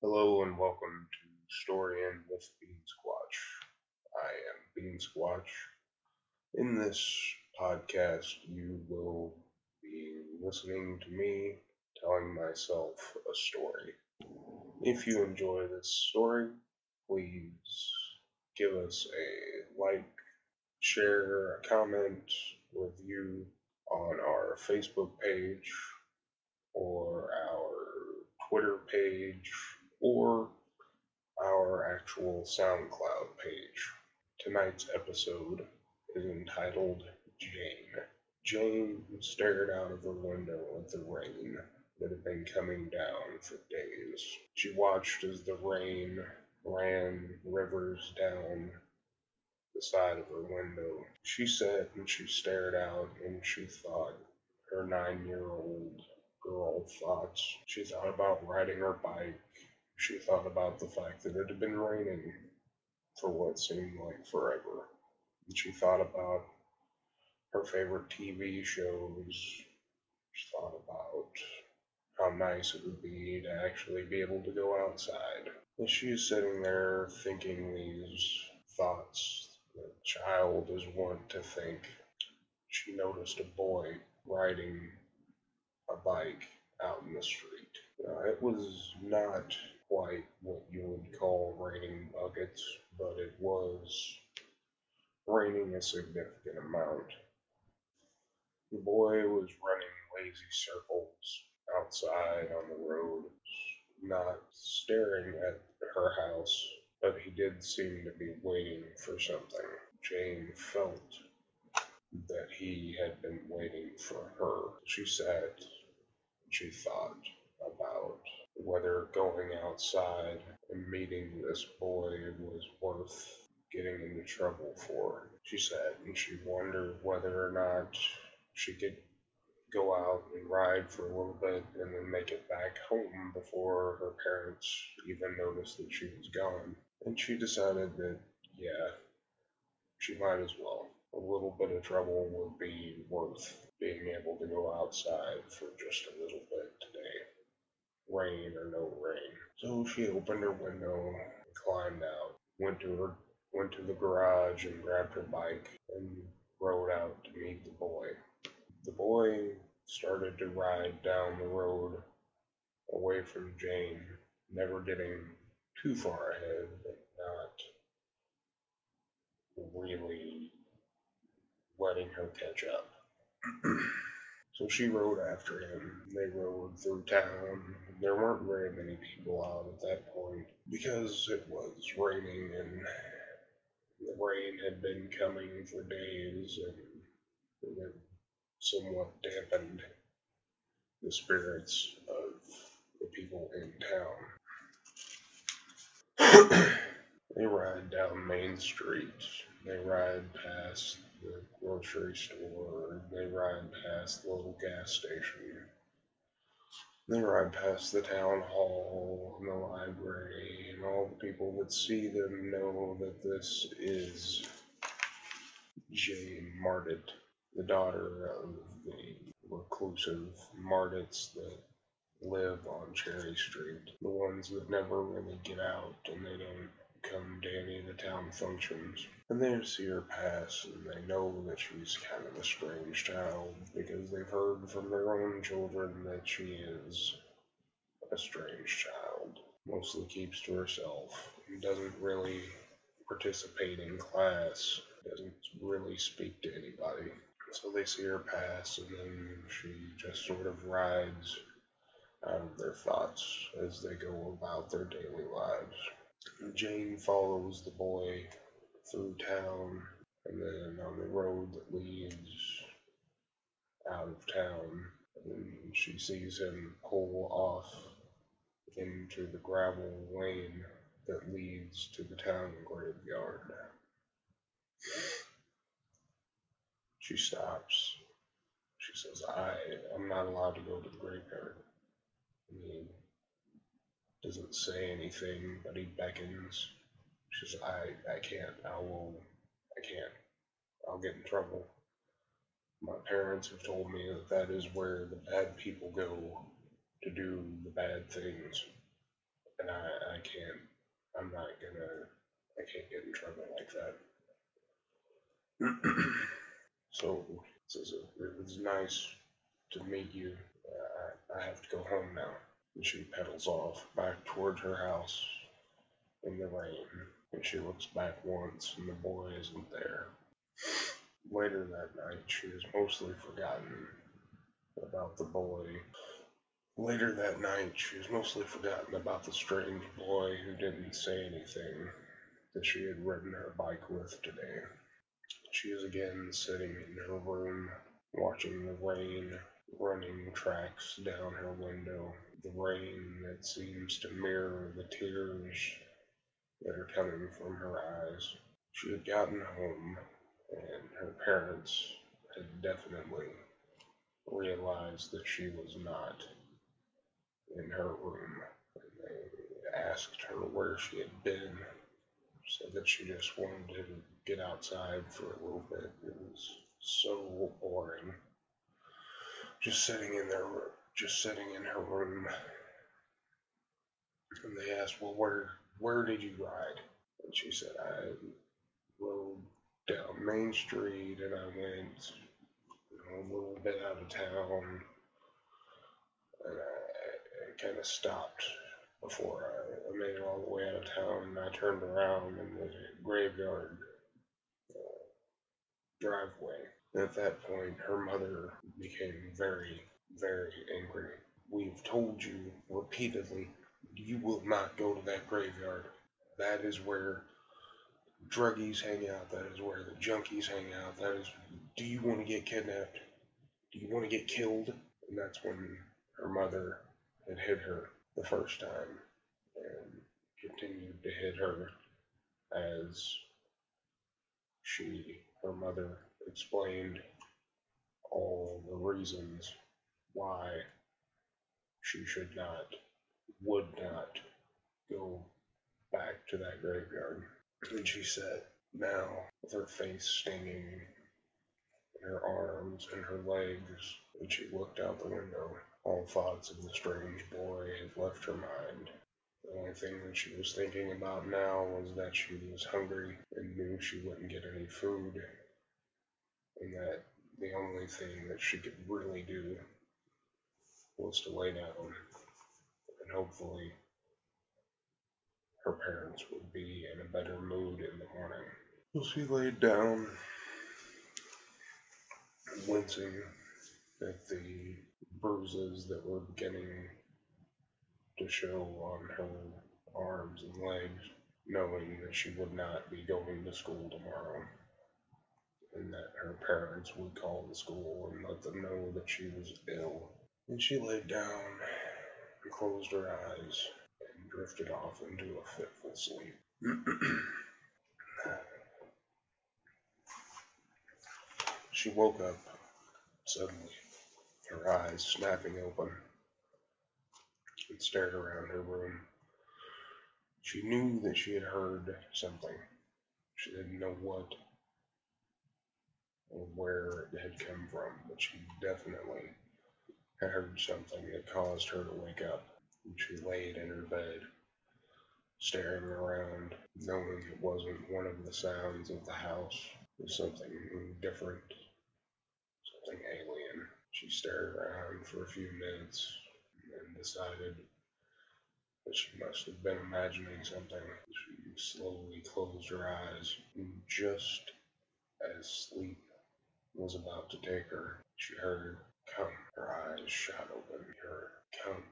Hello and welcome to Story End with Bean Squatch. I am Bean Squatch. In this podcast, you will be listening to me telling myself a story. If you enjoy this story, please give us a like, share, a comment, review on our Facebook page or our Twitter page or our actual SoundCloud page. Tonight's episode is entitled Jane. Jane stared out of her window at the rain that had been coming down for days. She watched as the rain ran rivers down the side of her window. She sat and she stared out and she thought her nine year old girl thoughts. She thought about riding her bike. She thought about the fact that it had been raining for what seemed like forever. And she thought about her favorite TV shows. She thought about how nice it would be to actually be able to go outside. As she is sitting there thinking these thoughts that a child is wont to think, she noticed a boy riding a bike out in the street. Uh, it was not quite what you would call raining buckets, but it was raining a significant amount. The boy was running lazy circles outside on the road, not staring at her house, but he did seem to be waiting for something. Jane felt that he had been waiting for her. She sat she thought about whether going outside and meeting this boy was worth getting into trouble for. She said, and she wondered whether or not she could go out and ride for a little bit and then make it back home before her parents even noticed that she was gone. And she decided that, yeah, she might as well. A little bit of trouble would be worth being able to go outside for just a little bit today, rain or no rain. So she opened her window, climbed out, went to her went to the garage and grabbed her bike and rode out to meet the boy. The boy started to ride down the road away from Jane, never getting too far ahead, but not really letting her catch up. so she rode after him. They rode through town. There weren't very many people out at that point because it was raining and the rain had been coming for days and it somewhat dampened the spirits of the people in town. they ride down Main Street. They ride past the grocery store. They ride past the little gas station. They ride past the town hall and the library, and all the people that see them know that this is Jane Mardet, the daughter of the reclusive Mardets that live on Cherry Street. The ones that never really get out and they don't come to any of the town functions. And they see her pass, and they know that she's kind of a strange child because they've heard from their own children that she is a strange child. Mostly keeps to herself doesn't really participate in class, doesn't really speak to anybody. So they see her pass, and then she just sort of rides out of their thoughts as they go about their daily lives. Jane follows the boy through town and then on the road that leads out of town. And she sees him pull off into the gravel lane that leads to the town graveyard. She stops. She says, I I'm not allowed to go to the graveyard. Mean, doesn't say anything, but he beckons. She says, I, I can't. I will. I can't. I'll get in trouble. My parents have told me that that is where the bad people go to do the bad things. and I, I can't, I'm not gonna, I can't get in trouble like that. so, it was nice to meet you. Uh, I have to go home now. And she pedals off back toward her house in the rain. And she looks back once, and the boy isn't there. Later that night, she has mostly forgotten about the boy. Later that night, she has mostly forgotten about the strange boy who didn't say anything that she had ridden her bike with today. She is again sitting in her room, watching the rain running tracks down her window. The rain that seems to mirror the tears that are coming from her eyes. She had gotten home, and her parents had definitely realized that she was not in her room. They asked her where she had been, said that she just wanted to get outside for a little bit. It was so boring. Just sitting in their just sitting in her room. And they asked, Well where where did you ride? And she said, I rode down Main Street and I went you know, a little bit out of town and I, I kind of stopped before I, I, made it all the way out of town and I turned around and there's a graveyard uh, driveway. And at that point, her mother became very, very angry. We've told you repeatedly you will not go to that graveyard. That is where druggies hang out. That is where the junkies hang out. That is, do you want to get kidnapped? Do you want to get killed? And that's when her mother had hit her the first time and continued to hit her as she, her mother, explained all the reasons why she should not would not go back to that graveyard. And she said, now, with her face stinging, her arms and her legs, and she looked out the window, all thoughts of the strange boy had left her mind. The only thing that she was thinking about now was that she was hungry and knew she wouldn't get any food, and that the only thing that she could really do was to lay down and hopefully her parents would be in a better mood in the morning. So she laid down, wincing at the bruises that were beginning to show on her arms and legs, knowing that she would not be going to school tomorrow, and that her parents would call the school and let them know that she was ill. And she laid down closed her eyes and drifted off into a fitful sleep. she woke up suddenly, her eyes snapping open, and stared around her room. She knew that she had heard something. She didn't know what or where it had come from, but she definitely I heard something that caused her to wake up, and she laid in her bed, staring around, knowing it wasn't one of the sounds of the house. It was something different, something alien. She stared around for a few minutes and decided that she must have been imagining something. She slowly closed her eyes, and just as sleep was about to take her, she heard Come, her eyes shot open. Her come,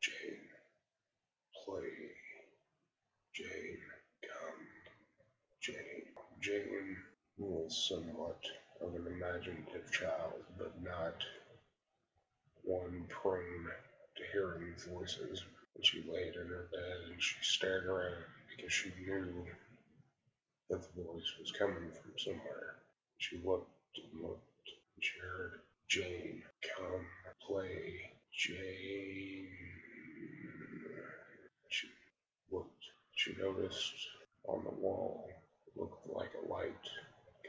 Jane. Play. Jane, come. Jane. Jane was somewhat of an imaginative child, but not one prone to hearing voices. And she laid in her bed and she stared around because she knew that the voice was coming from somewhere. She looked and looked and she heard Jane, come play. Jane. She looked. She noticed on the wall looked like a light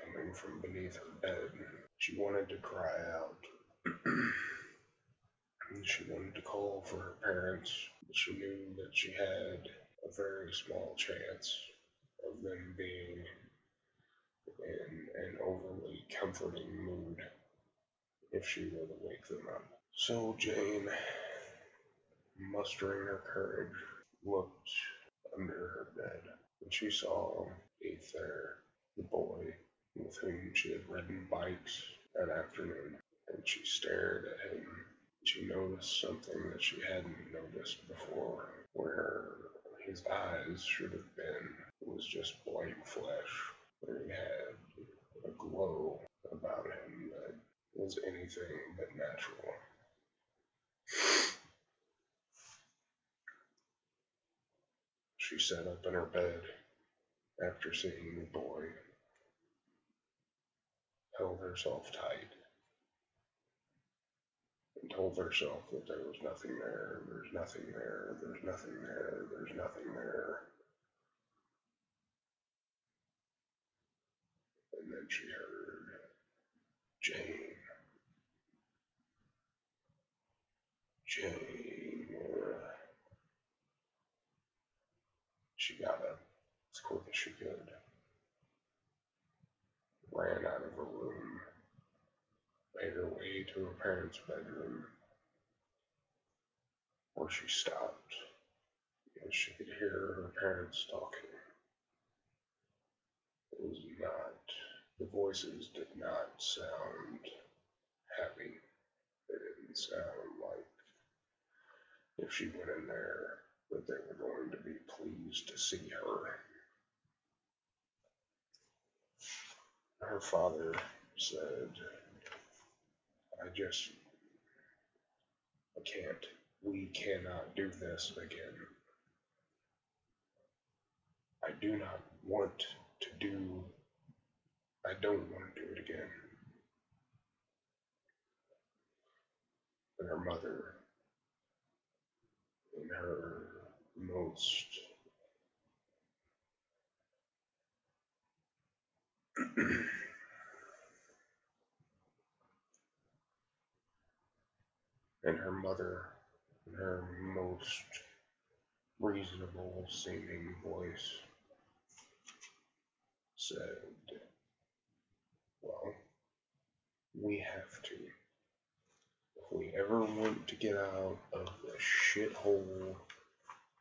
coming from beneath her bed. She wanted to cry out. She wanted to call for her parents, she knew that she had a very small chance of them being in an overly comforting mood if she were to wake them up. So Jane, mustering her courage, looked under her bed, and she saw there the boy with whom she had ridden bikes that afternoon, and she stared at him. She noticed something that she hadn't noticed before, where his eyes should have been was just blank flesh, where he had a glow about him was anything but natural. She sat up in her bed after seeing the boy, held herself tight, and told herself that there was nothing there, there's nothing there, there's nothing there, there's nothing there. And then she heard Jane. She got up as quick as she could, ran out of her room, made her way to her parents' bedroom, where she stopped because she could hear her parents talking. It was not, the voices did not sound happy. They didn't sound like if she went in there that they were going to be pleased to see her. Her father said, I just, I can't, we cannot do this again. I do not want to do, I don't want to do it again. And her mother, her most and her mother, in her most reasonable seeming voice, said, Well, we have to. We ever want to get out of the shithole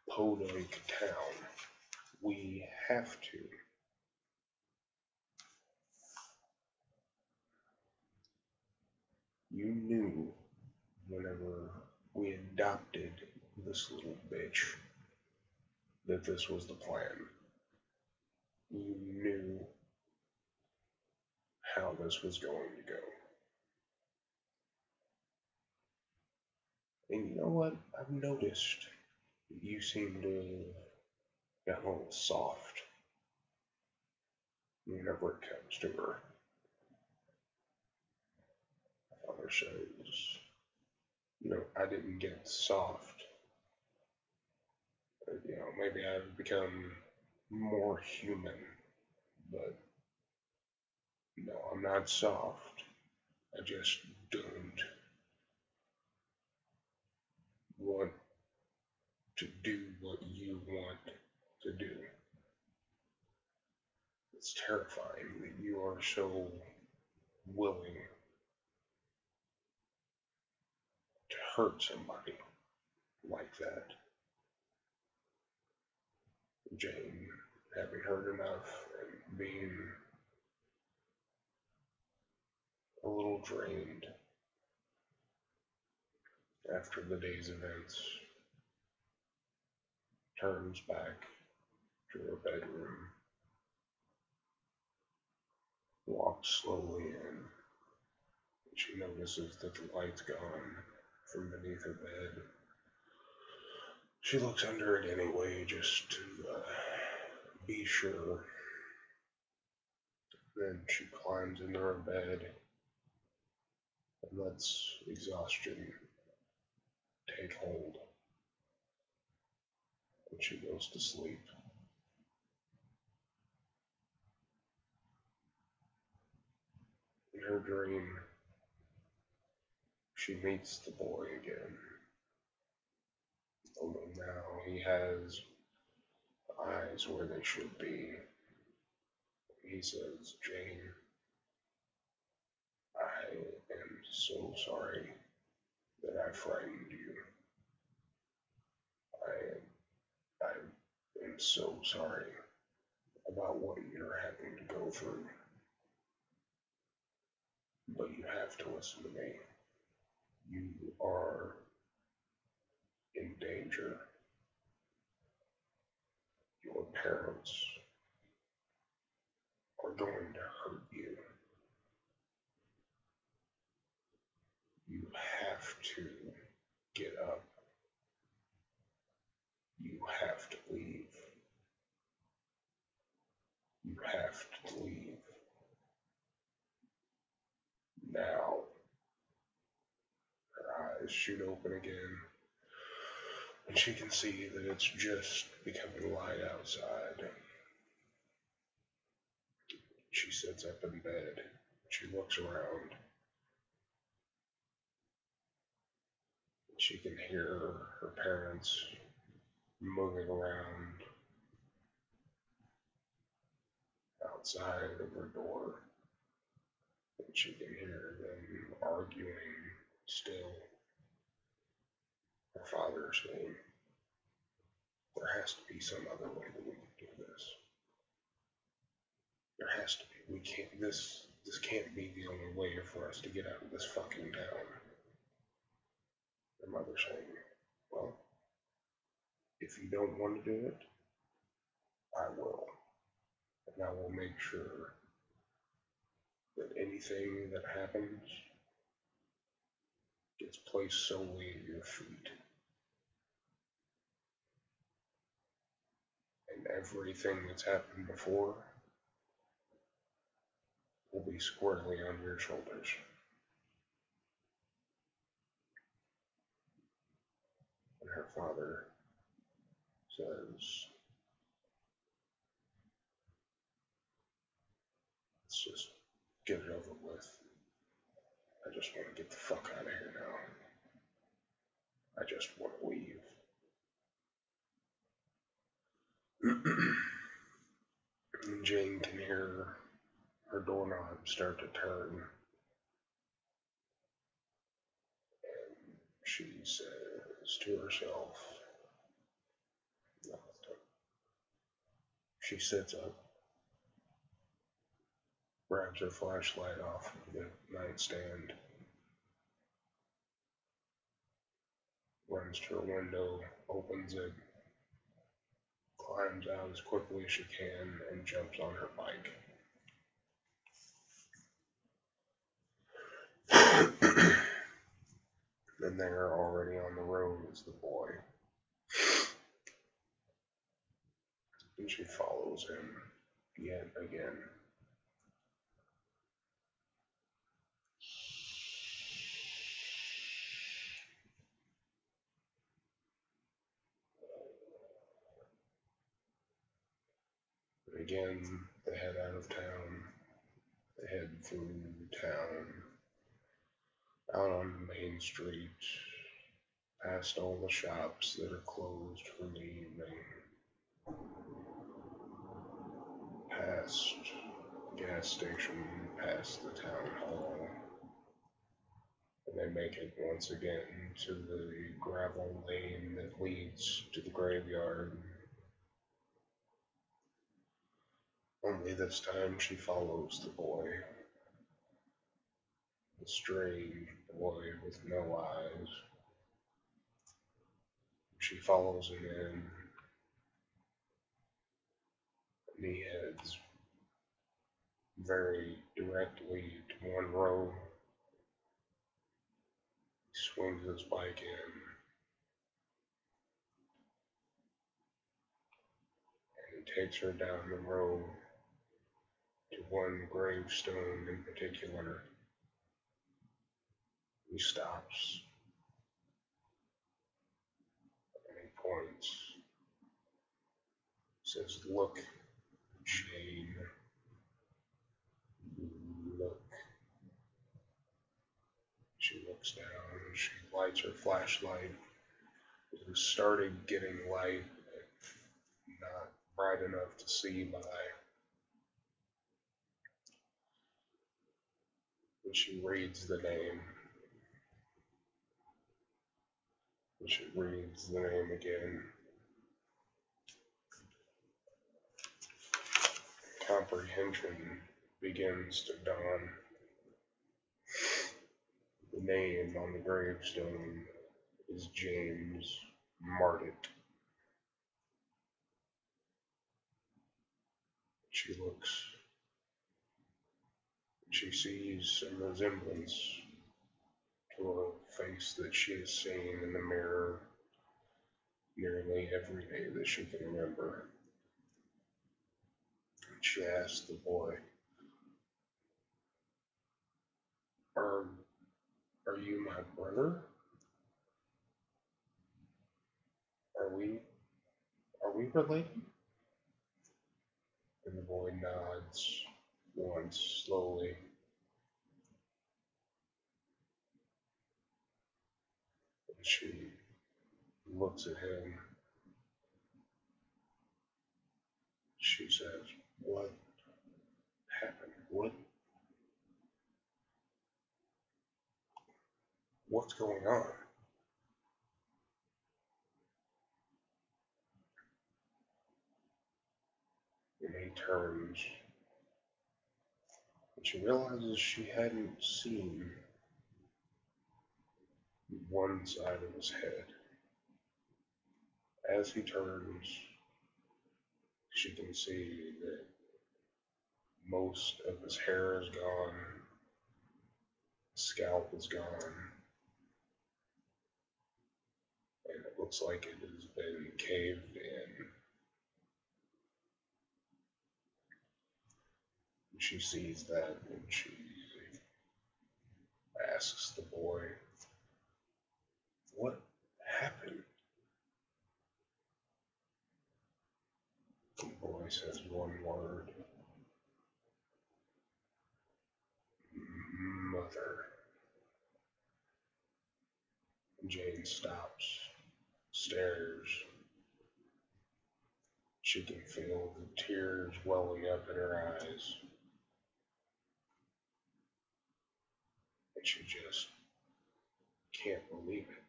podunk town, we have to. You knew whenever we adopted this little bitch that this was the plan. You knew how this was going to go. And you know what? I've noticed you seem to get a little soft whenever it comes to her. Father says, you know, I didn't get soft. You know, maybe I've become more human, but no, I'm not soft. I just don't want to do what you want to do. It's terrifying that you are so willing to hurt somebody like that. Jane, having heard enough and being a little drained after the day's events, turns back to her bedroom, walks slowly in. She notices that the light's gone from beneath her bed. She looks under it anyway, just to uh, be sure. Then she climbs into her bed and lets exhaustion take hold she goes to sleep. In her dream, she meets the boy again. Only now he has eyes where they should be. He says, Jane, I am so sorry that I frightened you. I, I am so sorry about what you're having to go through. But you have to listen to me. You are in danger. Your parents are going to hurt you. You have to get up. Have to leave. You have to leave. Now. Her eyes shoot open again, and she can see that it's just becoming light outside. She sits up in bed. She looks around. She can hear her parents moving around outside of her door. And she can hear them arguing still. Her father saying, There has to be some other way that we can do this. There has to be. We can't this this can't be the only way for us to get out of this fucking town. Her mother saying, Well, if you don't want to do it, I will. And I will make sure that anything that happens gets placed solely at your feet. And everything that's happened before will be squarely on your shoulders. And her father says, let's just get it over with. I just want to get the fuck out of here now. I just want to leave. Jane can hear her doorknob start to turn. And she says to herself, she sits up, grabs her flashlight off of the nightstand, runs to her window, opens it, climbs out as quickly as she can, and jumps on her bike. and they're already on the road is the boy. And she follows him yet again. But again, they head out of town. They head through town, out on main street, past all the shops that are closed for the evening, past gas station, past the town hall. And they make it once again to the gravel lane that leads to the graveyard. Only this time she follows the boy. The strange boy with no eyes. She follows him in. And he heads very directly to one row. He swings his bike in. And he takes her down the row to one gravestone in particular. He stops. And he points. Says, Look, Jane. Look. She looks down. She lights her flashlight. It started getting light, but not bright enough to see by. And she reads the name. And she reads the name again. Comprehension begins to dawn. The name on the gravestone is James Mardet. She looks. She sees some resemblance to a face that she has seen in the mirror nearly every day that she can remember. She asks the boy, Are, are you my brother? Are we are we related? And the boy nods once slowly. And she looks at him. She says, What happened? What what's going on? And he turns. And she realizes she hadn't seen one side of his head. As he turns, she can see that most of his hair is gone, scalp is gone, and it looks like it has been caved in. She sees that and she asks the boy, What happened? Boy says one word Mother. Jane stops, stares. She can feel the tears welling up in her eyes. And she just can't believe it.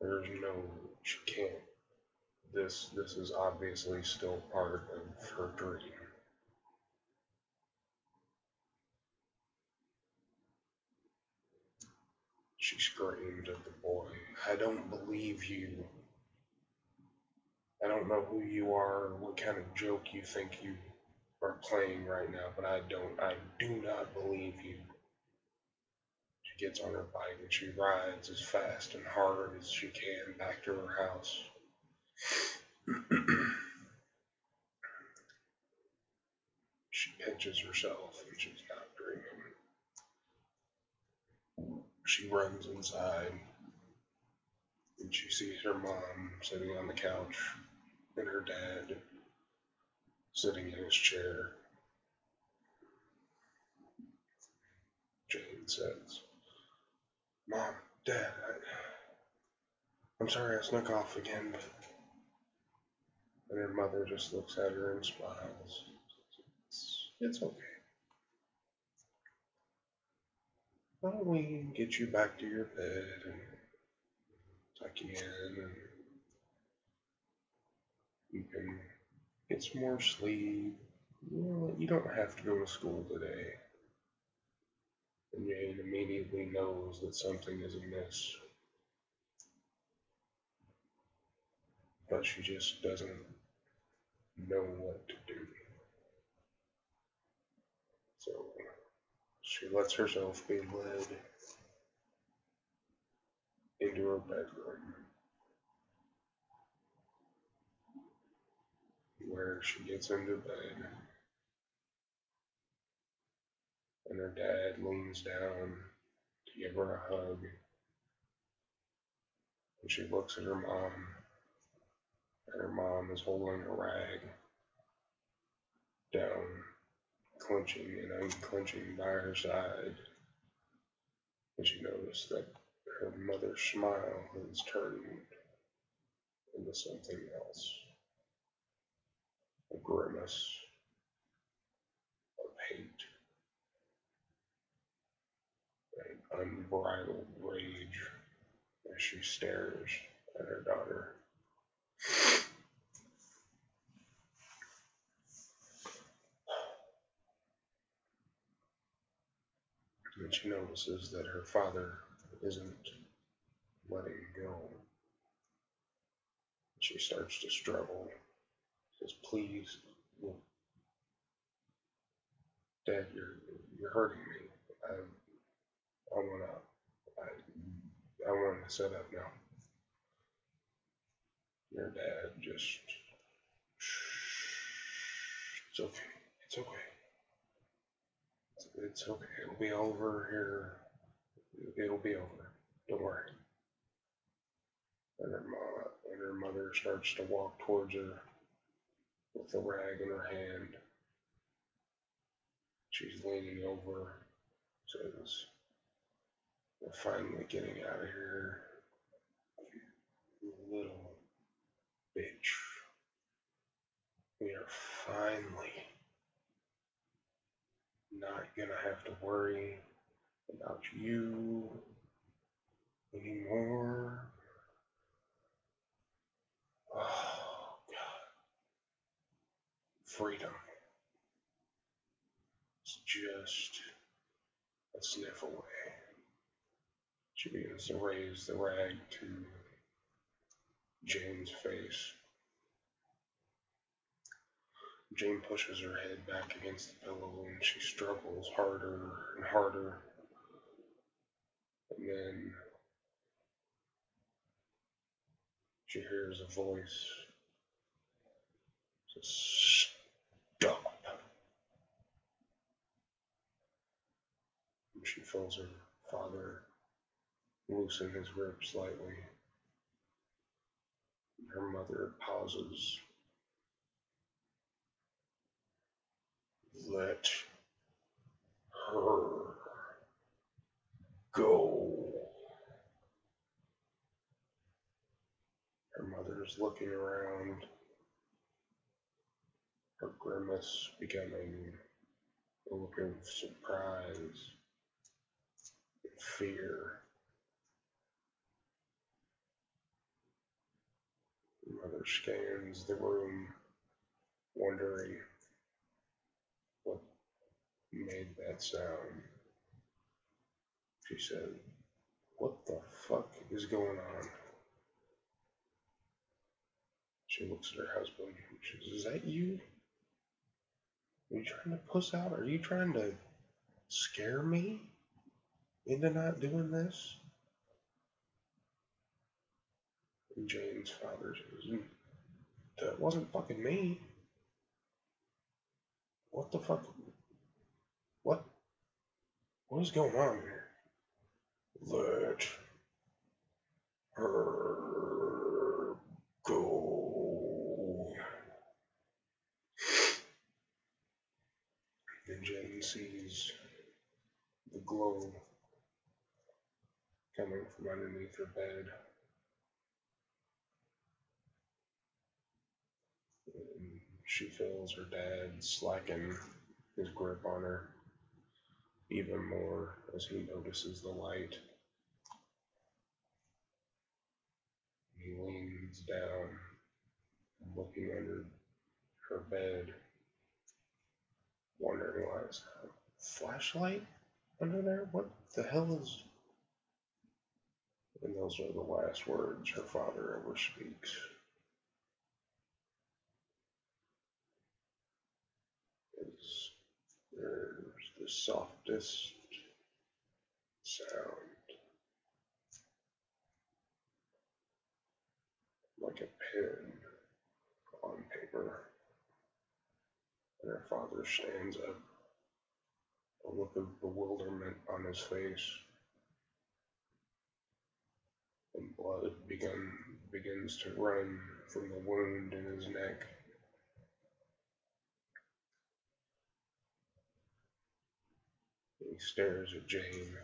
There's no, she can't. This, this is obviously still part of her dream. She screamed at the boy, I don't believe you. I don't know who you are or what kind of joke you think you are playing right now, but I don't, I do not believe you. She gets on her bike and she rides as fast and hard as she can back to her house. she pinches herself and she's not dreaming. She runs inside and she sees her mom sitting on the couch and her dad sitting in his chair. Jane says, Mom, Dad, I, I'm sorry I snuck off again, but. And her mother just looks at her and smiles. It's, it's okay. Why don't we get you back to your bed and tuck you in and you can get some more sleep. You, know, you don't have to go to school today. And Jane immediately knows that something is amiss. But she just doesn't know what to do. So she lets herself be led into her bedroom where she gets into bed and her dad leans down to give her a hug and she looks at her mom her mom is holding a rag down, clenching and unclenching by her side. And she noticed that her mother's smile has turned into something else a grimace of hate, an unbridled rage as she stares at her daughter. And she notices that her father isn't letting go. She starts to struggle. Says, please. Dad, you're you're hurting me. I I wanna I I wanna set up now. Your dad just it's okay. It's okay. It's, it's okay. It'll be over here. It'll be over. Don't worry. And her mom and her mother starts to walk towards her with the rag in her hand. She's leaning over, says, We're finally getting out of here. You little bitch. We are finally not gonna have to worry about you anymore. Oh, God. Freedom. It's just a sniff away. She begins to raise the rag to Jane's face. Jane pushes her head back against the pillow and she struggles harder and harder. And then she hears a voice. Says, Stop. And she feels her father loosen his grip slightly. Her mother pauses. Let her go. Her mother's looking around, her grimace becoming a look of surprise and fear. Her mother scans the room, wondering made that sound. She said, What the fuck is going on? She looks at her husband. She says, Is that you? Are you trying to puss out? Are you trying to scare me into not doing this? And Jane's father says, That wasn't fucking me. What the fuck? What? What is going on here? Let her go. And Jane sees the glow coming from underneath her bed. She feels her dad slacken his grip on her even more as he notices the light. He leans down, looking under her bed, wondering why is a flashlight under there? What the hell is. And those are the last words her father ever speaks. Is there's the softest sound like a pen on paper. And her father stands up, a look of bewilderment on his face. And blood begun, begins to run from the wound in his neck. He stares at Jane,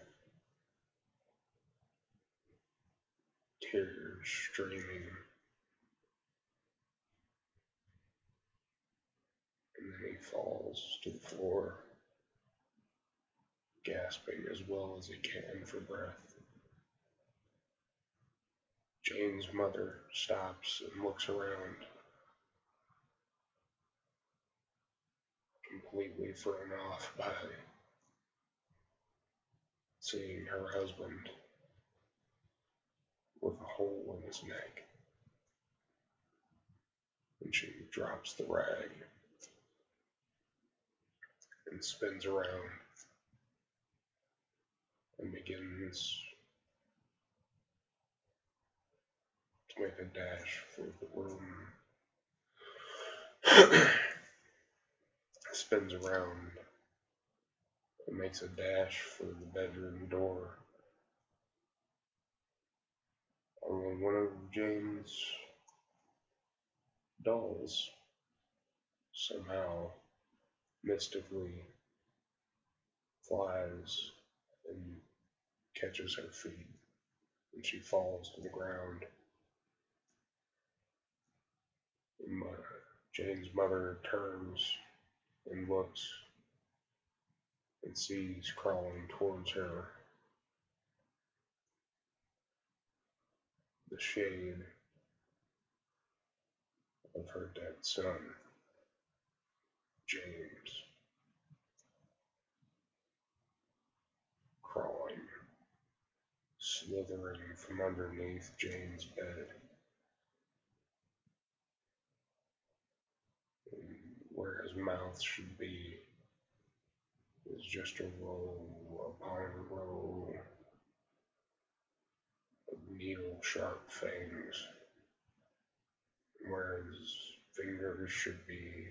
tears streaming. And then he falls to the floor, gasping as well as he can for breath. Jane's mother stops and looks around, completely thrown off by seeing her husband with a hole in his neck. And she drops the rag and spins around and begins to make a dash for the room. spins around and makes a dash for the bedroom door. One of Jane's dolls somehow mystically flies and catches her feet and she falls to the ground. Jane's mother turns and looks and sees crawling towards her the shade of her dead son, James, crawling, slithering from underneath Jane's bed. Where his mouth should be is just a row upon a row needle sharp fangs, whereas fingers should be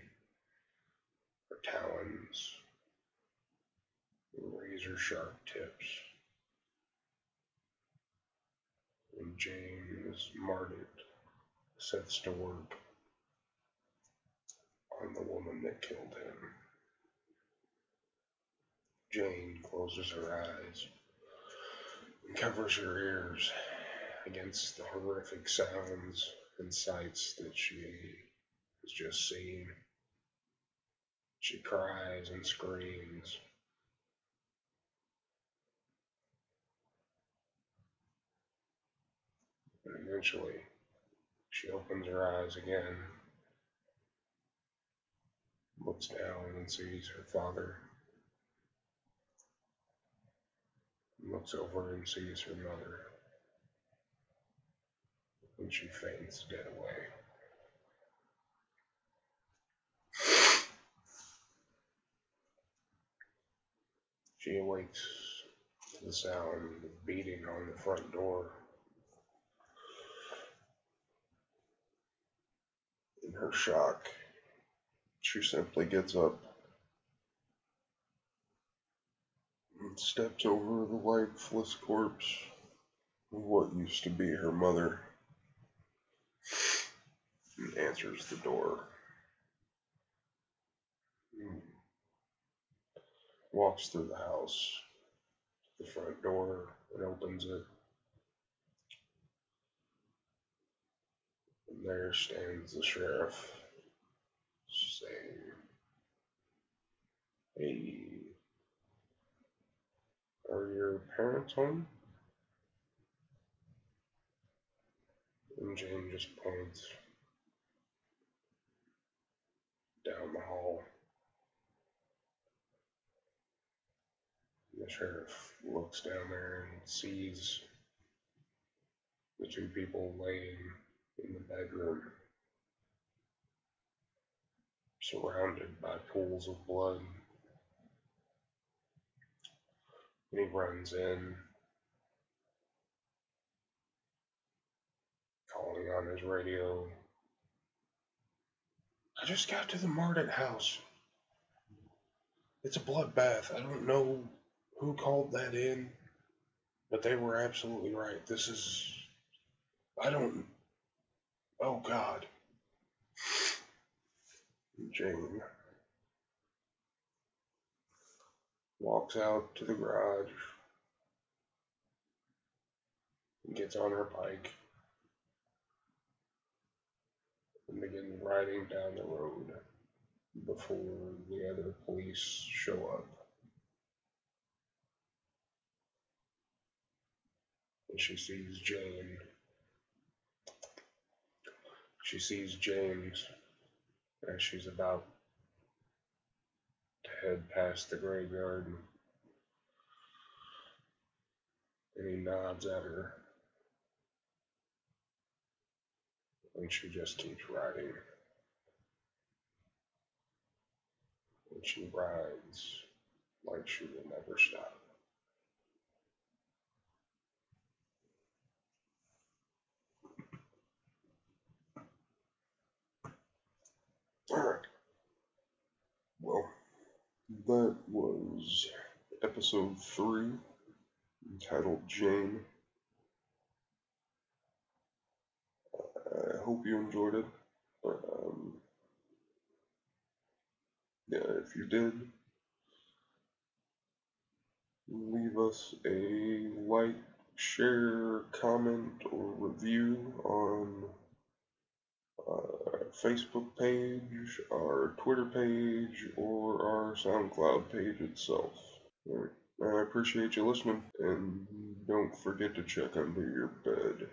talons, razor sharp tips. And James Mardet sets to work on the woman that killed him. Jane closes her eyes and covers her ears against the horrific sounds and sights that she has just seen. She cries and screams. And eventually, she opens her eyes again, looks down and sees her father, looks over and sees her mother and she faints dead away. She awakes to the sound of beating on the front door. In her shock, she simply gets up steps over the lifeless corpse of what used to be her mother and answers the door. Walks through the house, the front door, and opens it. And there stands the sheriff saying, Hey, are your parents home? And Jane just points down the hall. The sheriff looks down there and sees the two people laying in the bedroom, surrounded by pools of blood. And he runs in, calling on his radio I just got to the Mardet house. It's a bloodbath. I don't know who called that in, but they were absolutely right. This is. I don't. Oh, God. Jane walks out to the garage, gets on her bike, and begins riding down the road before the other police show up. And she sees Jane. She sees James as she's about head past the graveyard. And he nods at her. And she just keeps riding. And she rides like she will never stop. Well, that was episode 3 entitled Jane. I hope you enjoyed it. Um, yeah, if you did, leave us a like, share, comment, or review on Facebook page, our Twitter page, or our SoundCloud page itself. I appreciate you listening, and don't forget to check under your bed.